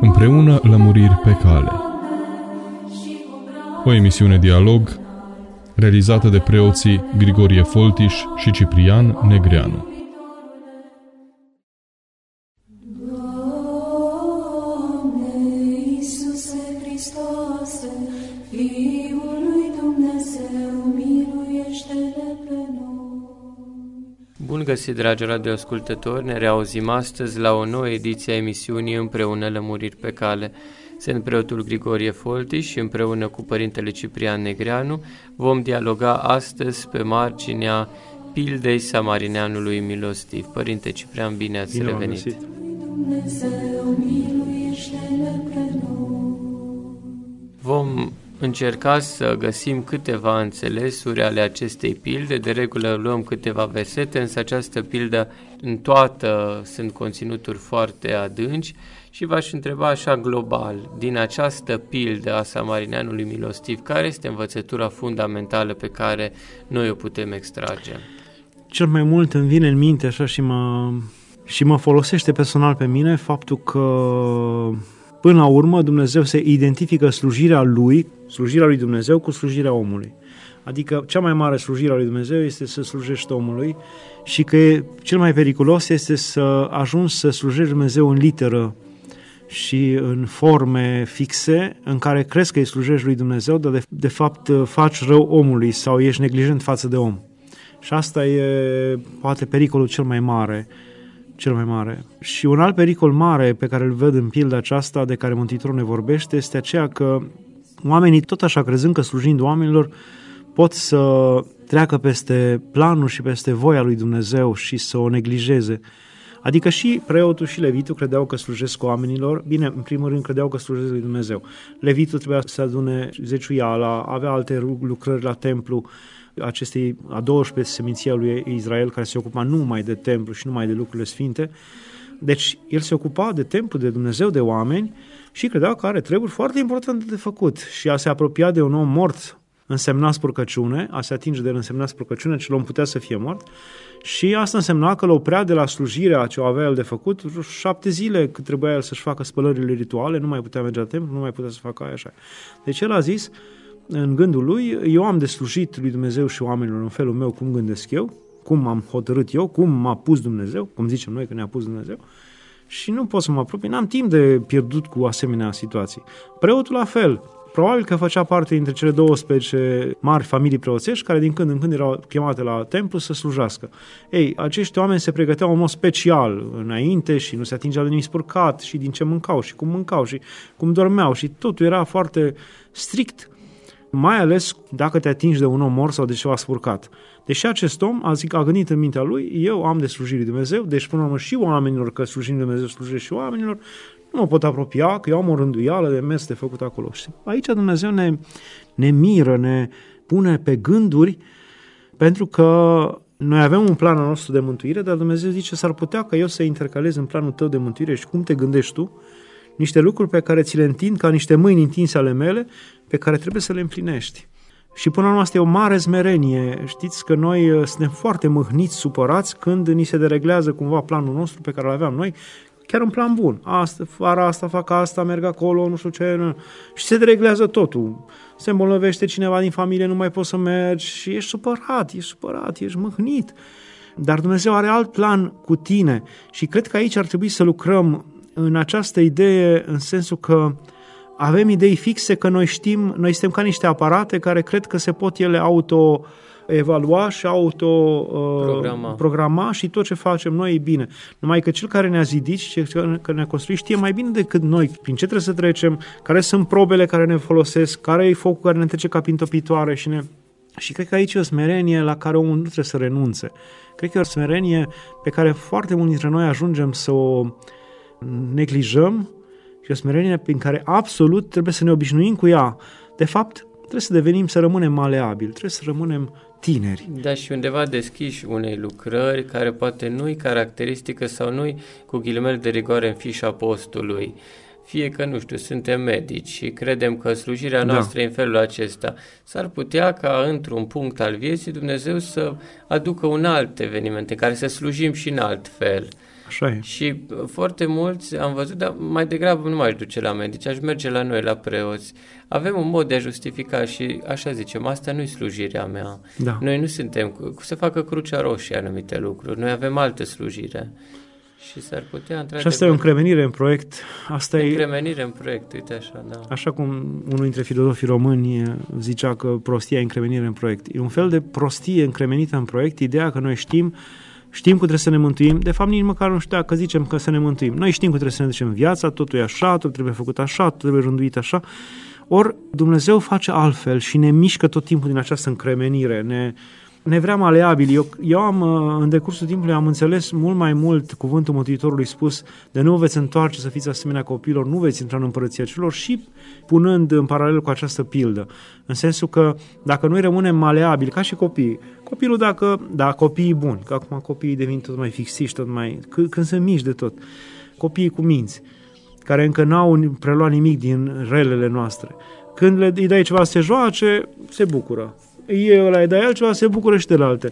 Împreună lămuriri pe cale. O emisiune dialog realizată de preoții Grigorie Foltiș și Ciprian Negreanu. Bun găsit, dragi radioascultători! Ne reauzim astăzi la o nouă ediție a emisiunii Împreună Lămuriri pe Cale. Sunt preotul Grigorie Folti și împreună cu părintele Ciprian Negreanu vom dialoga astăzi pe marginea pildei Samarineanului Milostiv. Părinte Ciprian, bine ați bine revenit! Vom încerca să găsim câteva înțelesuri ale acestei pilde. De regulă luăm câteva versete, însă această pildă în toată sunt conținuturi foarte adânci și v-aș întreba așa global, din această pildă a Samarineanului Milostiv, care este învățătura fundamentală pe care noi o putem extrage? Cel mai mult îmi vine în minte așa și mă, și mă folosește personal pe mine faptul că Până la urmă, Dumnezeu se identifică slujirea Lui, slujirea Lui Dumnezeu, cu slujirea omului. Adică cea mai mare slujire a lui Dumnezeu este să slujești omului și că cel mai periculos este să ajungi să slujești Dumnezeu în literă și în forme fixe în care crezi că îi slujești lui Dumnezeu, dar de, de fapt faci rău omului sau ești neglijent față de om. Și asta e poate pericolul cel mai mare cel mai mare. Și un alt pericol mare pe care îl văd în pilda aceasta de care Mântuitorul ne vorbește este aceea că oamenii, tot așa crezând că slujind oamenilor, pot să treacă peste planul și peste voia lui Dumnezeu și să o neglijeze. Adică și preotul și levitul credeau că slujesc oamenilor. Bine, în primul rând credeau că slujesc lui Dumnezeu. Levitul trebuia să adune zeciuiala, avea alte lucrări la templu, acestei a 12 seminții a lui Israel care se ocupa numai de templu și numai de lucrurile sfinte. Deci el se ocupa de templu, de Dumnezeu, de oameni și credea că are treburi foarte importante de făcut și a se apropia de un om mort însemna spurcăciune, a se atinge de el însemna spurcăciune, cel om putea să fie mort și asta însemna că îl oprea de la slujirea ce o avea el de făcut șapte zile cât trebuia el să-și facă spălările rituale, nu mai putea merge la templu, nu mai putea să facă aia așa. Deci el a zis, în gândul lui, eu am de slujit lui Dumnezeu și oamenilor în felul meu cum gândesc eu, cum am hotărât eu, cum m-a pus Dumnezeu, cum zicem noi că ne-a pus Dumnezeu, și nu pot să mă apropii, n-am timp de pierdut cu asemenea situații. Preotul la fel, probabil că făcea parte dintre cele 12 mari familii preoțești care din când în când erau chemate la templu să slujească. Ei, acești oameni se pregăteau în mod special înainte și nu se atingeau de nimic spurcat și din ce mâncau și cum mâncau și cum dormeau și totul era foarte strict mai ales dacă te atingi de un om mort sau de ceva spurcat. Deși acest om a, zic, a gândit în mintea lui, eu am de slujire de Dumnezeu, deci până la urmă și oamenilor, că slujind de Dumnezeu slujește și oamenilor, nu mă pot apropia, că eu am o rânduială de mers de făcut acolo. Și aici Dumnezeu ne, ne miră, ne pune pe gânduri, pentru că noi avem un plan al nostru de mântuire, dar Dumnezeu zice, s-ar putea ca eu să intercalez în planul tău de mântuire și cum te gândești tu, niște lucruri pe care ți le întind ca niște mâini întinse ale mele, pe care trebuie să le împlinești. Și până la urmă asta e o mare smerenie. Știți că noi uh, suntem foarte mâhniți, supărați când ni se dereglează cumva planul nostru pe care îl aveam noi, chiar un plan bun. Asta, fara asta, fac asta, merg acolo, nu știu ce. Nu. Și se dereglează totul. Se îmbolnăvește cineva din familie, nu mai poți să mergi și ești supărat, ești supărat, ești mâhnit. Dar Dumnezeu are alt plan cu tine și cred că aici ar trebui să lucrăm în această idee în sensul că avem idei fixe că noi știm, noi suntem ca niște aparate care cred că se pot ele auto evalua și auto-programa uh, programa și tot ce facem noi e bine. Numai că cel care ne-a zidit și cel care ne-a construit știe mai bine decât noi prin ce trebuie să trecem, care sunt probele care ne folosesc, care e focul care ne trece ca prin topitoare și ne... Și cred că aici e o smerenie la care omul nu trebuie să renunțe. Cred că e o smerenie pe care foarte mulți dintre noi ajungem să o neglijăm și o smerenie prin care absolut trebuie să ne obișnuim cu ea. De fapt, trebuie să devenim, să rămânem maleabili, trebuie să rămânem tineri. Da, și undeva deschiși unei lucrări care poate nu-i caracteristică sau nu-i cu ghilimele de rigoare în fișa postului. Fie că, nu știu, suntem medici și credem că slujirea da. noastră da. e în felul acesta. S-ar putea ca într-un punct al vieții Dumnezeu să aducă un alt eveniment în care să slujim și în alt fel. Așa e. Și uh, foarte mulți am văzut, dar mai degrabă nu m-aș duce la medici, aș merge la noi, la preoți. Avem un mod de a justifica și așa zicem, asta nu-i slujirea mea. Da. Noi nu suntem, cu să facă crucea roșie anumite lucruri, noi avem altă slujire. Și s-ar putea, într Și asta e o încremenire în proiect. Asta e, Încremenire în proiect, uite așa, da. așa cum unul dintre filozofii români zicea că prostia e încremenire în proiect. E un fel de prostie încremenită în proiect, ideea că noi știm Știm cum trebuie să ne mântuim, de fapt nici măcar nu știu dacă zicem că să ne mântuim. Noi știm cum trebuie să ne ducem viața, totul e așa, totul trebuie făcut așa, totul trebuie rânduit așa. Ori Dumnezeu face altfel și ne mișcă tot timpul din această încremenire, ne, ne vrea maleabili. Eu, eu am, uh, în decursul timpului, am înțeles mult mai mult cuvântul Mântuitorului spus de nu veți întoarce să fiți asemenea copilor, nu veți intra în împărăția celor și punând în paralel cu această pildă. În sensul că dacă noi rămânem maleabili, ca și copiii, copilul dacă, da, copiii buni, că acum copiii devin tot mai fixiși, tot mai, când, când sunt mici de tot, copiii cu minți, care încă n-au preluat nimic din relele noastre. Când le, îi dai ceva să se joace, se bucură e ăla, îi dai altceva, se bucură și celelalte.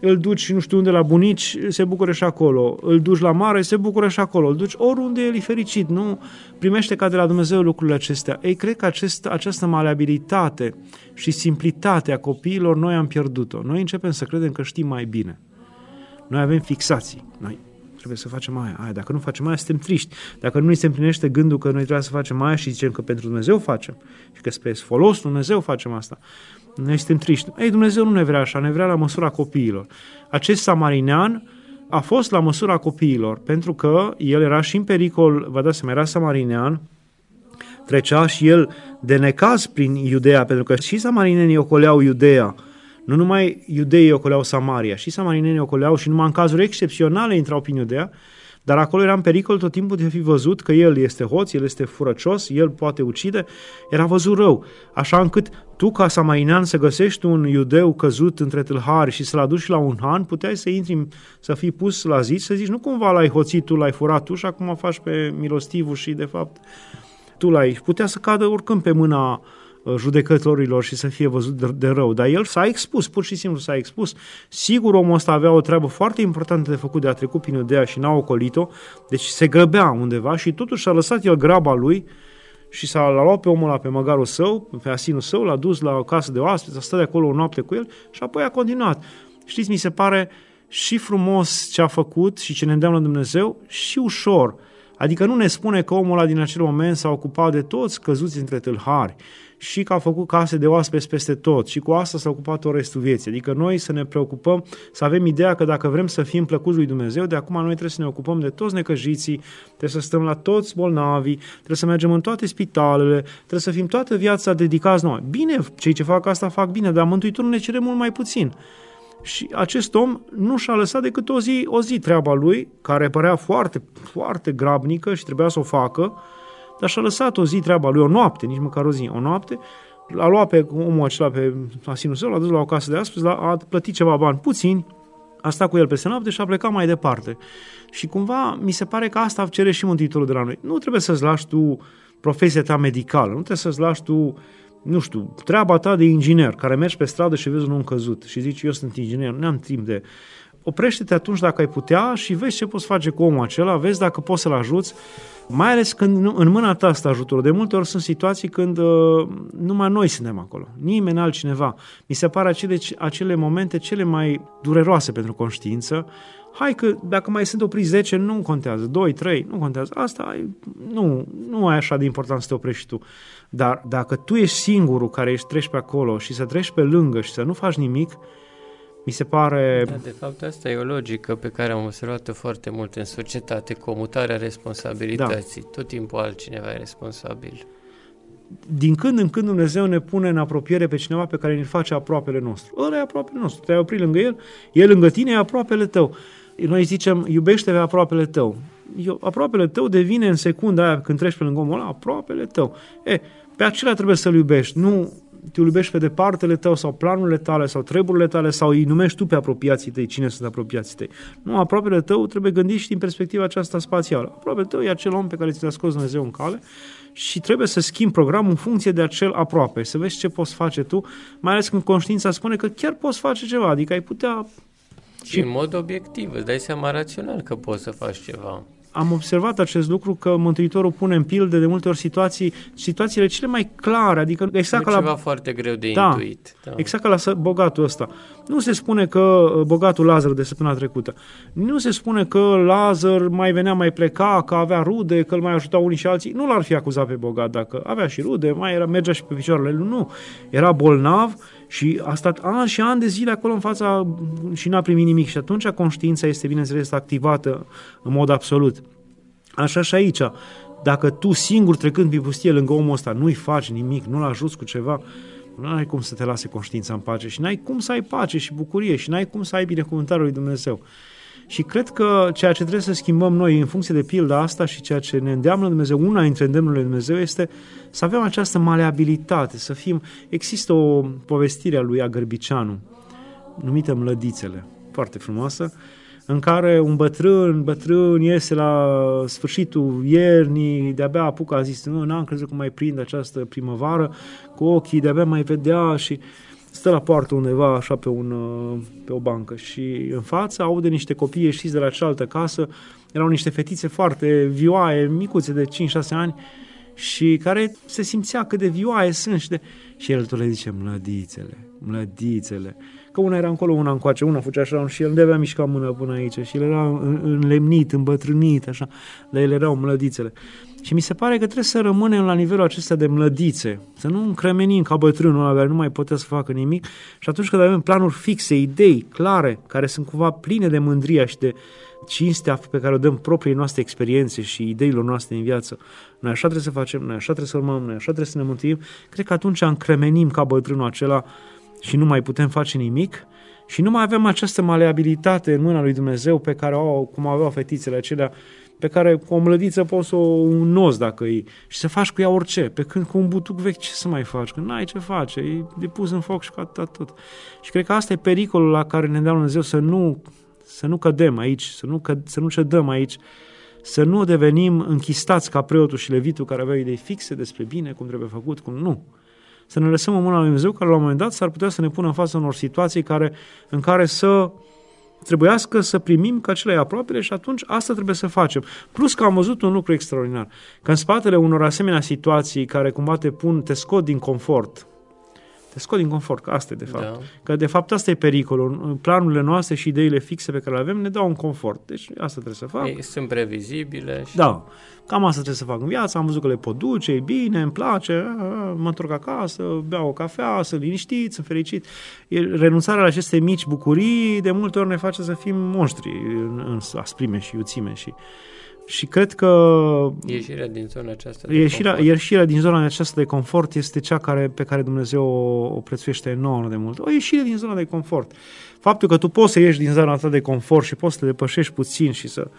Îl duci nu știu unde la bunici, se bucură și acolo. Îl duci la mare, se bucură și acolo. Îl duci oriunde el e fericit, nu primește ca de la Dumnezeu lucrurile acestea. Ei, cred că acest, această maleabilitate și simplitate a copiilor noi am pierdut-o. Noi începem să credem că știm mai bine. Noi avem fixații. Noi trebuie să facem aia, aia. Dacă nu facem aia, suntem triști. Dacă nu ni se împlinește gândul că noi trebuie să facem aia și zicem că pentru Dumnezeu facem și că spre folos Dumnezeu facem asta, noi suntem triști. Ei, Dumnezeu nu ne vrea așa, ne vrea la măsura copiilor. Acest samarinean a fost la măsura copiilor, pentru că el era și în pericol, vă dați seama, era samarinean, trecea și el de necaz prin Iudea, pentru că și samarinenii ocoleau Iudea, nu numai iudeii ocoleau Samaria, și samarinenii ocoleau și numai în cazuri excepționale intrau prin Iudea, dar acolo era în pericol tot timpul de a fi văzut că el este hoț, el este furăcios, el poate ucide, era văzut rău, așa încât tu ca samarinean să găsești un iudeu căzut între tâlhari și să-l aduci la un han, puteai să intri, să fii pus la zi, să zici nu cumva l-ai hoțit tu, l-ai furat tu și acum faci pe milostivul și de fapt tu l-ai, putea să cadă oricând pe mâna uh, Uh, judecătorilor și să fie văzut de, de rău, dar el s-a expus, pur și simplu s-a expus. Sigur, omul ăsta avea o treabă foarte importantă de făcut de a trecut prin Iudea și n-a ocolit-o, deci se grăbea undeva și totuși a lăsat el graba lui și s-a luat pe omul ăla pe măgarul său, pe asinul său, l-a dus la o casă de oaspeți, a stat de acolo o noapte cu el și apoi a continuat. Știți, mi se pare și frumos ce a făcut și ce ne îndeamnă Dumnezeu și ușor. Adică nu ne spune că omul ăla din acel moment s-a ocupat de toți căzuți între tâlhari și că a făcut case de oaspeți peste tot și cu asta s-a ocupat tot restul vieții. Adică noi să ne preocupăm, să avem ideea că dacă vrem să fim plăcuți lui Dumnezeu, de acum noi trebuie să ne ocupăm de toți necăjiții, trebuie să stăm la toți bolnavii, trebuie să mergem în toate spitalele, trebuie să fim toată viața dedicați noi. Bine, cei ce fac asta fac bine, dar Mântuitorul ne cere mult mai puțin. Și acest om nu și-a lăsat decât o zi, o zi treaba lui, care părea foarte, foarte grabnică și trebuia să o facă, dar și-a lăsat o zi treaba lui, o noapte, nici măcar o zi, o noapte, l-a luat pe omul acela pe asinul său, l-a dus la o casă de astăzi, a plătit ceva bani puțini, a stat cu el peste noapte și a plecat mai departe. Și cumva mi se pare că asta cere și Mântuitorul de la noi. Nu trebuie să-ți lași tu profesia ta medicală, nu trebuie să-ți lași tu, nu știu, treaba ta de inginer, care mergi pe stradă și vezi un om căzut și zici, eu sunt inginer, nu am timp de... Oprește-te atunci dacă ai putea și vezi ce poți face cu omul acela, vezi dacă poți să-l ajuți, mai ales când în mâna ta stă ajutorul. De multe ori sunt situații când uh, numai noi suntem acolo, nimeni altcineva. Mi se pare acele, acele momente cele mai dureroase pentru conștiință. Hai că dacă mai sunt opriți 10, nu contează, 2, 3, nu contează. Asta nu, nu e așa de important să te oprești și tu. Dar dacă tu ești singurul care ești treci pe acolo și să treci pe lângă și să nu faci nimic, mi se pare... Da, de fapt, asta e o logică pe care am observat-o foarte mult în societate, comutarea responsabilității. Da. Tot timpul altcineva e responsabil. Din când în când Dumnezeu ne pune în apropiere pe cineva pe care ne face aproapele nostru. Ăla e aproapele nostru. Te-ai oprit lângă el, el lângă tine e aproapele tău. Noi zicem, iubește pe aproapele tău. Eu, aproapele tău devine în secunda aia când treci pe lângă omul ăla, aproapele tău. E, pe acela trebuie să-l iubești, nu te iubești pe departele tău sau planurile tale sau treburile tale sau îi numești tu pe apropiații tăi, cine sunt apropiații tăi. Nu, aproapele tău trebuie gândit și din perspectiva aceasta spațială. Aproapele tău e acel om pe care ți l-a scos Dumnezeu în cale și trebuie să schimbi programul în funcție de acel aproape, să vezi ce poți face tu, mai ales când conștiința spune că chiar poți face ceva, adică ai putea Și în mod obiectiv, îți dai seama rațional că poți să faci ceva am observat acest lucru că Mântuitorul pune în pilde de multe ori situații, situațiile cele mai clare, adică exact ca la... ceva foarte greu de da, intuit. Da. Exact ca la bogatul ăsta. Nu se spune că uh, bogatul Lazar de săptămâna trecută. Nu se spune că Lazar mai venea, mai pleca, că avea rude, că îl mai ajuta unii și alții. Nu l-ar fi acuzat pe bogat dacă avea și rude, mai era, mergea și pe picioarele lui. Nu. Era bolnav și a stat ani și ani de zile acolo în fața și n-a primit nimic. Și atunci conștiința este, bineînțeles, activată în mod absolut. Așa și aici. Dacă tu singur trecând pe pustie lângă omul ăsta nu-i faci nimic, nu-l ajuți cu ceva, nu ai cum să te lase conștiința în pace și n-ai cum să ai pace și bucurie și n-ai cum să ai binecuvântarea lui Dumnezeu. Și cred că ceea ce trebuie să schimbăm noi în funcție de pilda asta și ceea ce ne îndeamnă Dumnezeu, una dintre îndemnurile lui Dumnezeu este să avem această maleabilitate, să fim... Există o povestire a lui Agărbicianu, numită Mlădițele, foarte frumoasă, în care un bătrân, bătrân iese la sfârșitul iernii, de-abia apucă, a zis, nu, n-am crezut că mai prind această primăvară, cu ochii de-abia mai vedea și stă la poartă undeva așa pe, un, pe o bancă. Și în față aude niște copii ieșiți de la cealaltă casă, erau niște fetițe foarte vioaie, micuțe de 5-6 ani și care se simțea cât de vioaie sunt și, de... și el tot le zice, mlădițele, mlădițele, că una era încolo, una încoace, una făcea așa și el nu avea mișca mână până aici și el era înlemnit, îmbătrânit, așa, dar ele erau mlădițele. Și mi se pare că trebuie să rămânem la nivelul acesta de mlădițe, să nu încremenim ca bătrânul ăla care nu mai putea să facă nimic. Și atunci când avem planuri fixe, idei clare, care sunt cumva pline de mândria și de cinstea pe care o dăm propriei noastre experiențe și ideilor noastre în viață, noi așa trebuie să facem, noi așa trebuie să urmăm, noi așa trebuie să ne mântuim, cred că atunci încremenim ca bătrânul acela și nu mai putem face nimic și nu mai avem această maleabilitate în mâna lui Dumnezeu pe care o au, cum aveau fetițele acelea, pe care cu o mlădiță poți să o nos dacă e și să faci cu ea orice. Pe când cu un butuc vechi ce să mai faci? Când n-ai ce face, e de pus în foc și cu atât, tot. Și cred că asta e pericolul la care ne dă Dumnezeu să nu, să nu cădem aici, să nu, căd, să nu cedăm aici, să nu devenim închistați ca preotul și levitul care aveau idei fixe despre bine, cum trebuie făcut, cum nu să ne lăsăm în mâna lui Dumnezeu, care la un moment dat s-ar putea să ne pună în față unor situații care, în care să trebuiască să primim ca cele aproapele și atunci asta trebuie să facem. Plus că am văzut un lucru extraordinar, că în spatele unor asemenea situații care cumva te pun, te scot din confort, te scot din confort, că asta e de fapt. Da. Că de fapt asta e pericolul. Planurile noastre și ideile fixe pe care le avem ne dau un confort. Deci asta trebuie să fac. Ei, sunt previzibile. Și... Da. Cam asta trebuie să fac în viață, am văzut că le pot duce, e bine, îmi place, mă întorc acasă, beau o cafea, sunt liniștit, sunt fericit. Renunțarea la aceste mici bucurii de multe ori ne face să fim monștri în, în asprime și iuțime și și cred că ieșirea din zona aceasta de ieșirea, confort. ieșirea din zona aceasta de confort este cea care, pe care Dumnezeu o, o prețuiește enorm de mult. O ieșire din zona de confort. Faptul că tu poți să ieși din zona asta de confort și poți să te depășești puțin și să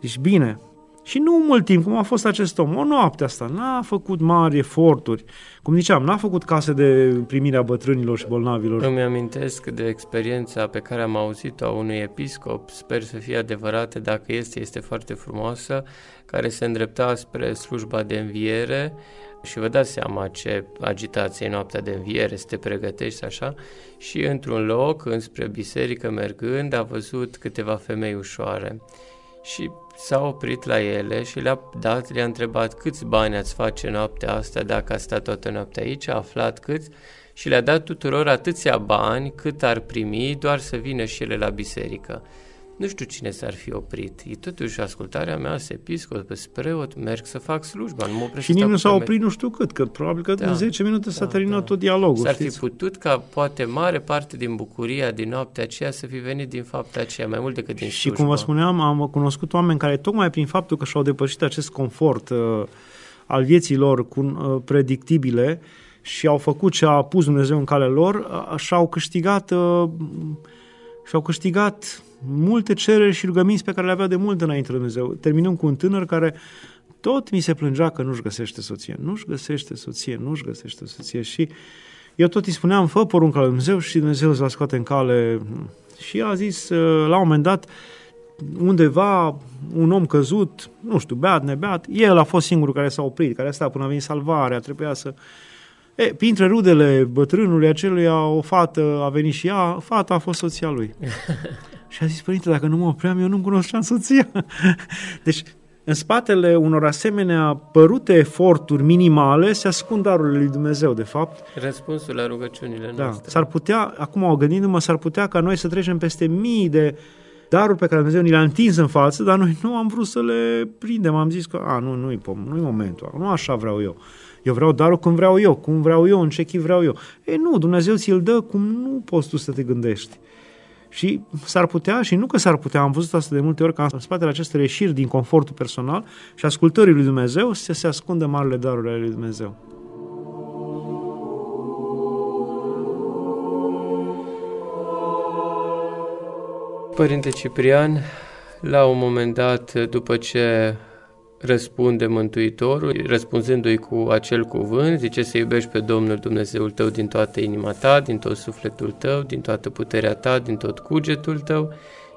zici, bine, și nu mult timp, cum a fost acest om, o noapte asta, n-a făcut mari eforturi. Cum ziceam, n-a făcut case de primire a bătrânilor și bolnavilor. Îmi amintesc de experiența pe care am auzit-o a unui episcop, sper să fie adevărată, dacă este, este foarte frumoasă, care se îndrepta spre slujba de înviere. Și vă dați seama ce agitație e noaptea de înviere, să te pregătești așa. Și într-un loc, înspre biserică mergând, a văzut câteva femei ușoare și s-a oprit la ele și le-a dat, le-a întrebat câți bani ați face noaptea asta dacă a stat toată noaptea aici, a aflat câți și le-a dat tuturor atâția bani cât ar primi doar să vină și ele la biserică nu știu cine s-ar fi oprit. E totuși ascultarea mea, se episcop, pe preot, merg să fac slujba, nu mă Și nici nu s-a oprit nu știu cât, că probabil că da, în 10 minute s-a da, terminat da. tot dialogul. S-ar știți? fi putut ca poate mare parte din bucuria din noaptea aceea să fi venit din faptul aceea, mai mult decât din Și slujba. cum vă spuneam, am cunoscut oameni care tocmai prin faptul că și-au depășit acest confort uh, al vieții lor cu, uh, predictibile și au făcut ce a pus Dumnezeu în calea lor, uh, și-au câștigat uh, și-au câștigat multe cereri și rugăminți pe care le avea de mult înainte de Dumnezeu. Terminăm cu un tânăr care tot mi se plângea că nu-și găsește soție, nu-și găsește soție, nu-și găsește soție și eu tot îi spuneam, fă porunca lui Dumnezeu și Dumnezeu îți va scoate în cale. Și a zis, la un moment dat, undeva un om căzut, nu știu, beat, nebeat, el a fost singurul care s-a oprit, care a stat până a venit salvarea, trebuia să E, printre rudele bătrânului aceluia, o fată a venit și ea, fata a fost soția lui. Și a zis, părinte, dacă nu mă opream, eu nu-mi cunoșteam soția. Deci, în spatele unor asemenea părute eforturi minimale se ascund darurile lui Dumnezeu, de fapt. Răspunsul la rugăciunile da. noastre. S-ar putea, acum gândindu-mă, s-ar putea ca noi să trecem peste mii de daruri pe care Dumnezeu ni le-a întins în față, dar noi nu am vrut să le prindem. Am zis că, a, nu, nu-i, nu-i momentul, nu așa vreau eu. Eu vreau darul cum vreau eu, cum vreau eu, în ce chip vreau eu. E nu, Dumnezeu ți-l dă cum nu poți tu să te gândești. Și s-ar putea, și nu că s-ar putea, am văzut asta de multe ori, ca în spatele acestei reșiri din confortul personal și ascultării lui Dumnezeu să se ascundă marile daruri ale lui Dumnezeu. Părinte Ciprian, la un moment dat, după ce răspunde Mântuitorul, răspunzându-i cu acel cuvânt, zice să iubești pe Domnul Dumnezeul tău din toată inima ta, din tot sufletul tău, din toată puterea ta, din tot cugetul tău,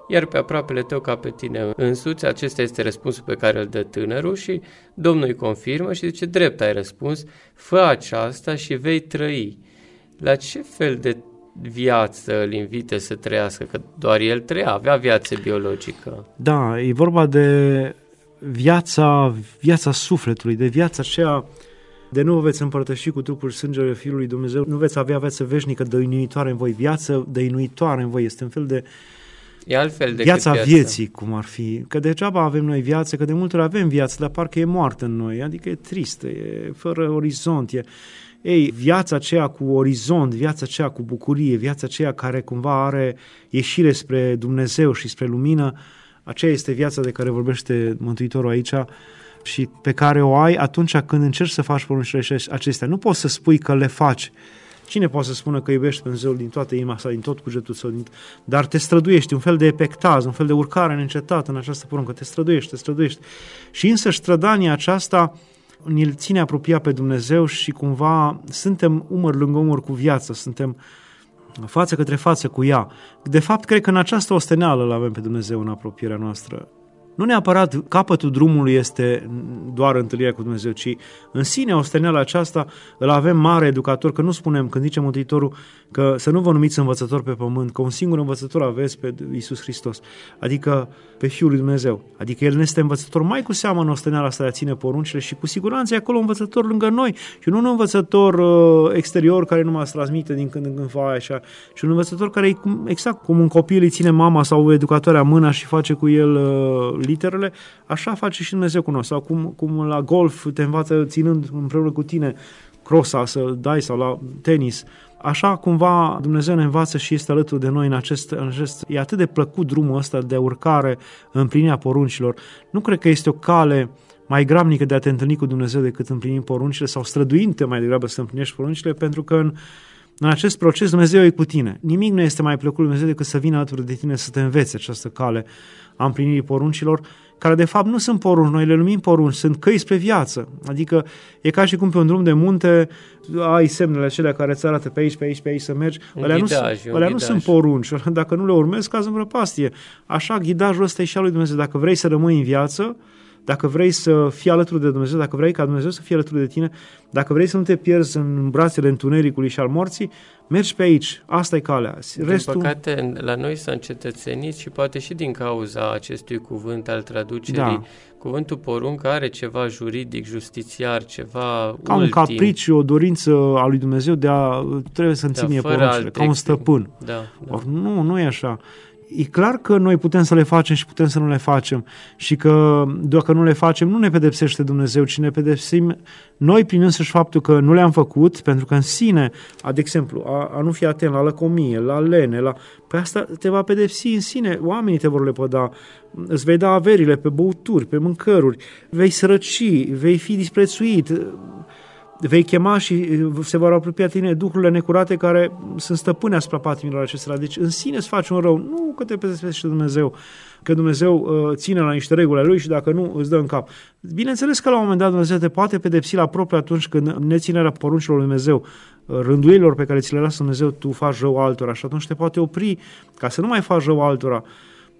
iar pe aproapele tău ca pe tine însuți. Acesta este răspunsul pe care îl dă tânărul și Domnul îi confirmă și zice, drept ai răspuns, fă aceasta și vei trăi. La ce fel de viață îl invite să trăiască? Că doar el trăia, avea viață biologică. Da, e vorba de viața, viața sufletului, de viața aceea de nu vă veți împărtăși cu trupul și sângele Fiului Dumnezeu, nu veți avea viață veșnică dăinuitoare în voi. Viață dăinuitoare în voi este un fel de E altfel de viața viața vieții, cum ar fi. Că degeaba avem noi viață, că de multe ori avem viață, dar parcă e moartă în noi, adică e tristă, e fără orizont, e... Ei, viața aceea cu orizont, viața aceea cu bucurie, viața aceea care cumva are ieșire spre Dumnezeu și spre lumină, aceea este viața de care vorbește Mântuitorul aici și pe care o ai atunci când încerci să faci poruncile acestea. Nu poți să spui că le faci. Cine poate să spună că iubești pe Dumnezeu din toată inima sa, din tot cugetul său, din... dar te străduiești, un fel de epectaz, un fel de urcare neîncetat în această poruncă, te străduiești, te străduiești. Și însă strădania aceasta ne ține apropiat pe Dumnezeu și cumva suntem umăr lângă umăr cu viață, suntem față către față cu ea. De fapt, cred că în această osteneală îl avem pe Dumnezeu în apropierea noastră. Nu neapărat capătul drumului este doar întâlnirea cu Dumnezeu, ci în sine osteneala aceasta îl avem mare educator, că nu spunem, când zice Mântuitorul, că să nu vă numiți învățător pe pământ, că un singur învățător aveți pe Iisus Hristos, adică pe Fiul lui Dumnezeu. Adică El ne este învățător mai cu seamă în osteneala asta de a ține poruncile și cu siguranță e acolo un învățător lângă noi și nu un învățător uh, exterior care numai îți transmite din când în când fa așa, și un învățător care e cum, exact cum un copil îi ține mama sau educatoarea mâna și face cu el uh, literele, așa face și Dumnezeu cu noi. Sau cum, cum la golf te învață ținând împreună cu tine crosa să dai sau la tenis. Așa cumva Dumnezeu ne învață și este alături de noi în acest, în acest... E atât de plăcut drumul ăsta de urcare în plinirea poruncilor. Nu cred că este o cale mai gramnică de a te întâlni cu Dumnezeu decât împlinind poruncile sau străduinte mai degrabă să împlinești poruncile, pentru că în, în acest proces Dumnezeu e cu tine. Nimic nu este mai plăcut lui Dumnezeu decât să vină alături de tine să te învețe această cale a împlinirii poruncilor, care de fapt nu sunt porunci, noi le numim porunci, sunt căi spre viață. Adică e ca și cum pe un drum de munte ai semnele acelea care îți arată pe aici, pe aici, pe aici să mergi. Un alea ghidaj, nu, alea nu sunt porunci. Dacă nu le urmezi, caz în prăpastie. Așa, ghidajul ăsta e și al lui Dumnezeu. Dacă vrei să rămâi în viață, dacă vrei să fii alături de Dumnezeu, dacă vrei ca Dumnezeu să fie alături de tine, dacă vrei să nu te pierzi în brațele întunericului și al morții, mergi pe aici. Asta e calea. Restul... Din păcate, la noi s-a încetățenit și poate și din cauza acestui cuvânt al traducerii. Da. Cuvântul poruncă are ceva juridic, justițiar, ceva Ca ultim. un capriciu, o dorință a lui Dumnezeu de a trebuie să-mi da, ține poruncile, ca un stăpân. Da, da. Or, nu, nu e așa e clar că noi putem să le facem și putem să nu le facem. Și că dacă nu le facem, nu ne pedepsește Dumnezeu, ci ne pedepsim noi prin însăși faptul că nu le-am făcut, pentru că în sine, a, de exemplu, a, a nu fi atent la lăcomie, la lene, la... Păi asta te va pedepsi în sine, oamenii te vor lepăda, îți vei da averile pe băuturi, pe mâncăruri, vei sărăci, vei fi disprețuit, vei chema și uh, se vor apropia tine duhurile necurate care sunt stăpâne asupra patimilor acestora. Deci în sine îți faci un rău, nu că te pedepsește Dumnezeu, că Dumnezeu uh, ține la niște reguli lui și dacă nu îți dă în cap. Bineînțeles că la un moment dat Dumnezeu te poate pedepsi la propriu atunci când neținerea poruncilor lui Dumnezeu, uh, rânduielor pe care ți le lasă Dumnezeu, tu faci rău altora și atunci te poate opri ca să nu mai faci rău altora.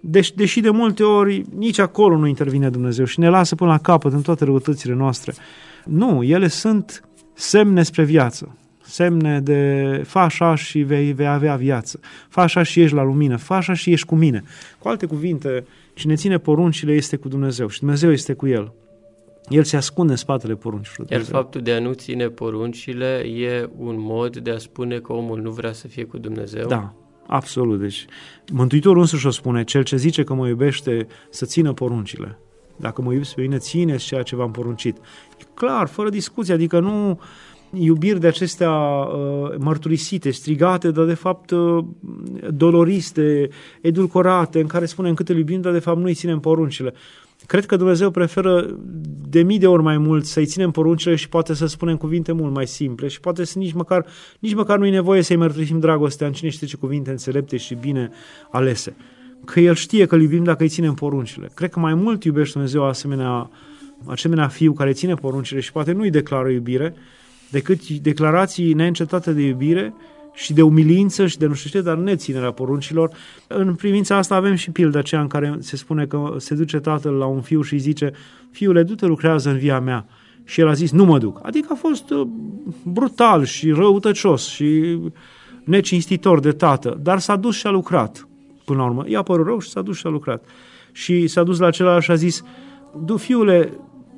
Deci, deși de multe ori nici acolo nu intervine Dumnezeu și ne lasă până la capăt în toate răutățile noastre. Nu, ele sunt semne spre viață. semne de fa așa și vei, vei avea viață, fa așa și ești la lumină, fa așa și ești cu mine. Cu alte cuvinte, cine ține poruncile este cu Dumnezeu și Dumnezeu este cu el. El se ascunde în spatele poruncilor. Iar faptul de a nu ține poruncile e un mod de a spune că omul nu vrea să fie cu Dumnezeu? Da, absolut. Deci, Mântuitorul însuși o spune, cel ce zice că mă iubește să țină poruncile. Dacă mă iubiți pe mine, țineți ceea ce v-am poruncit. E clar, fără discuție, adică nu iubiri de acestea uh, mărturisite, strigate, dar de fapt uh, doloriste, edulcorate, în care spunem cât îl iubim, dar de fapt nu îi ținem poruncile. Cred că Dumnezeu preferă de mii de ori mai mult să-i ținem poruncile și poate să spunem cuvinte mult mai simple și poate să nici măcar, nici măcar nu e nevoie să-i mărturisim dragostea în cine știe ce cuvinte înțelepte și bine alese. Că El știe că îl iubim dacă îi ținem poruncile. Cred că mai mult iubește Dumnezeu asemenea, asemenea fiu care ține poruncile și poate nu-i declară iubire, decât declarații neîncetate de iubire și de umilință și de nu știu ce, dar neținerea poruncilor. În privința asta avem și pilda aceea în care se spune că se duce tatăl la un fiu și îi zice fiule, du-te lucrează în via mea. Și el a zis, nu mă duc. Adică a fost uh, brutal și răutăcios și necinstitor de tată, dar s-a dus și a lucrat până la urmă. I-a părut rău și s-a dus și a lucrat. Și s-a dus la celălalt și a zis, du fiule,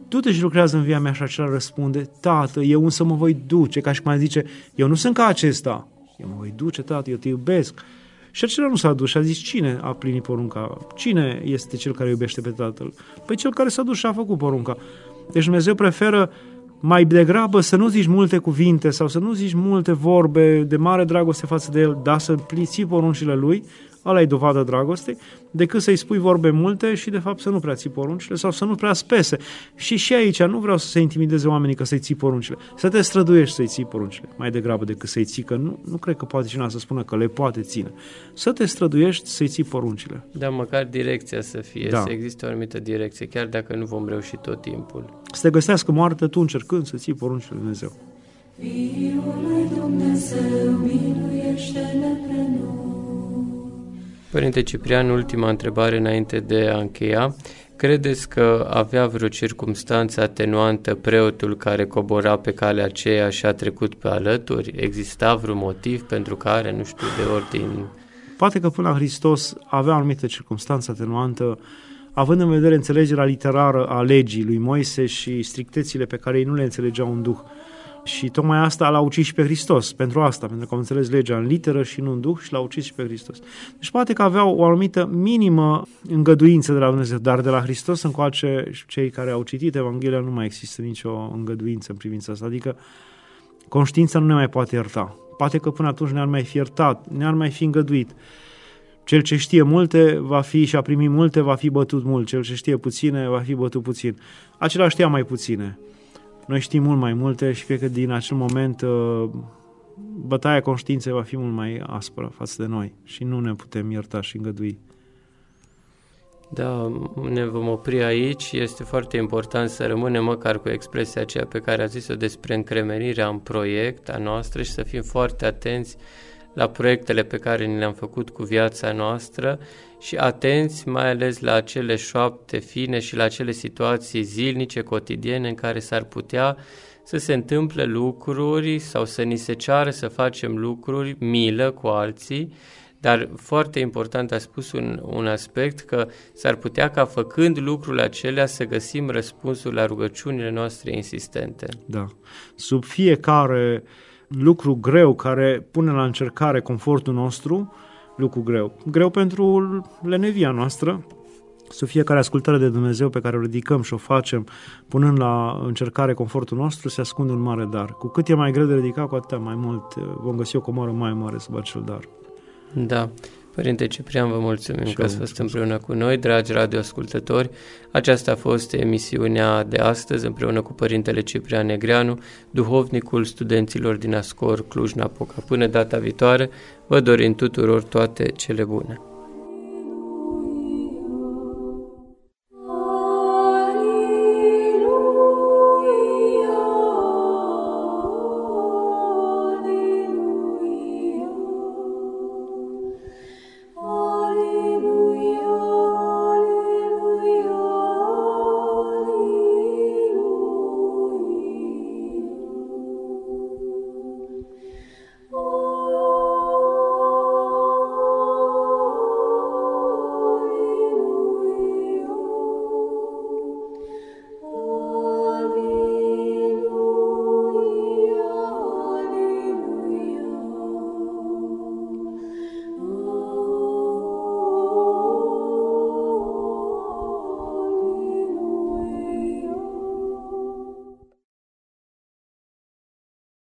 du-te și lucrează în via mea și acela răspunde, tată, eu însă mă voi duce, ca și cum zice, eu nu sunt ca acesta, eu mă voi duce, tată, eu te iubesc. Și acela nu s-a dus și a zis, cine a plinit porunca? Cine este cel care iubește pe tatăl? Păi cel care s-a dus și a făcut porunca. Deci Dumnezeu preferă mai degrabă să nu zici multe cuvinte sau să nu zici multe vorbe de mare dragoste față de el, dar să pliți poruncile lui, ăla e dovadă dragostei, decât să-i spui vorbe multe și de fapt să nu prea ții poruncile sau să nu prea spese. Și și aici nu vreau să se intimideze oamenii că să-i ții poruncile. Să te străduiești să-i ții poruncile, mai degrabă decât să-i ții, că nu, nu cred că poate cineva să spună că le poate ține. Să te străduiești să-i ții poruncile. Da, măcar direcția să fie, da. să existe o anumită direcție, chiar dacă nu vom reuși tot timpul. Să te găsească moarte tu încercând să ții poruncile Lui Dumnezeu. Fiul Dumnezeu, miluiește-ne pe noi. Părinte Ciprian, ultima întrebare înainte de a încheia. Credeți că avea vreo circumstanță atenuantă preotul care cobora pe calea aceea și a trecut pe alături? Exista vreun motiv pentru care, nu știu, de ordin... Poate că până la Hristos avea o anumită circunstanță atenuantă, având în vedere înțelegerea literară a legii lui Moise și strictețile pe care ei nu le înțelegeau în duh. Și tocmai asta l-a ucis și pe Hristos, pentru asta, pentru că am înțeles legea în literă și nu în duh și l-a ucis și pe Hristos. Deci poate că aveau o anumită minimă îngăduință de la Dumnezeu, dar de la Hristos încoace cei care au citit Evanghelia nu mai există nicio îngăduință în privința asta, adică conștiința nu ne mai poate ierta. Poate că până atunci ne-ar mai fi iertat, ne-ar mai fi îngăduit. Cel ce știe multe va fi și a primit multe va fi bătut mult, cel ce știe puține va fi bătut puțin. Acela știa mai puține. Noi știm mult mai multe și cred că din acel moment uh, bătaia conștiinței va fi mult mai aspră față de noi și nu ne putem ierta și îngădui. Da, ne vom opri aici. Este foarte important să rămânem măcar cu expresia aceea pe care a zis-o despre încremenirea în proiect a noastră și să fim foarte atenți la proiectele pe care ni le-am făcut cu viața noastră și atenți mai ales la acele șoapte fine și la acele situații zilnice, cotidiene în care s-ar putea să se întâmple lucruri sau să ni se ceară să facem lucruri, milă cu alții, dar foarte important a spus un, un aspect că s-ar putea ca făcând lucrurile acelea să găsim răspunsul la rugăciunile noastre insistente. Da. Sub fiecare lucru greu care pune la încercare confortul nostru, lucru greu. Greu pentru lenevia noastră, să fiecare ascultare de Dumnezeu pe care o ridicăm și o facem, punând la încercare confortul nostru, se ascunde un mare dar. Cu cât e mai greu de ridicat, cu atât mai mult eh, vom găsi o comoră mai mare sub acel dar. Da. Părinte Ciprian, vă mulțumim și că ați fost împreună cu noi, dragi radioascultători. Aceasta a fost emisiunea de astăzi împreună cu Părintele Ciprian Negreanu, duhovnicul studenților din Ascor Cluj-Napoca. Până data viitoare, vă dorim tuturor toate cele bune.